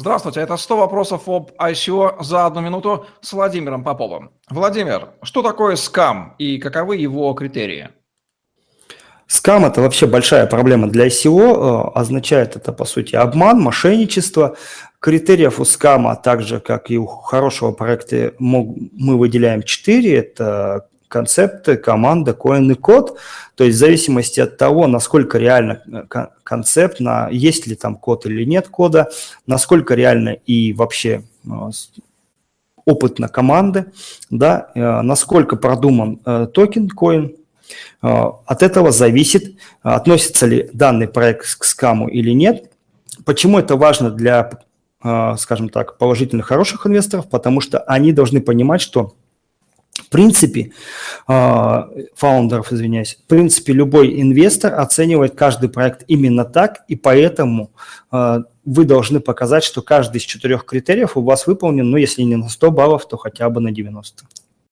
Здравствуйте, это 100 вопросов об ICO за одну минуту с Владимиром Поповым. Владимир, что такое скам и каковы его критерии? Скам – это вообще большая проблема для ICO. Э, означает это, по сути, обман, мошенничество. Критериев у скама, так же, как и у хорошего проекта, мы выделяем четыре. Это концепты, команда, коин и код. То есть в зависимости от того, насколько реально э, концепт, на, есть ли там код или нет кода, насколько реально и вообще э, опытна команды, да, насколько продуман токен, коин, от этого зависит, относится ли данный проект к скаму или нет. Почему это важно для, скажем так, положительных хороших инвесторов? Потому что они должны понимать, что в принципе, а, фаундеров, извиняюсь, в принципе, любой инвестор оценивает каждый проект именно так, и поэтому вы должны показать, что каждый из четырех критериев у вас выполнен, ну, если не на 100 баллов, то хотя бы на 90.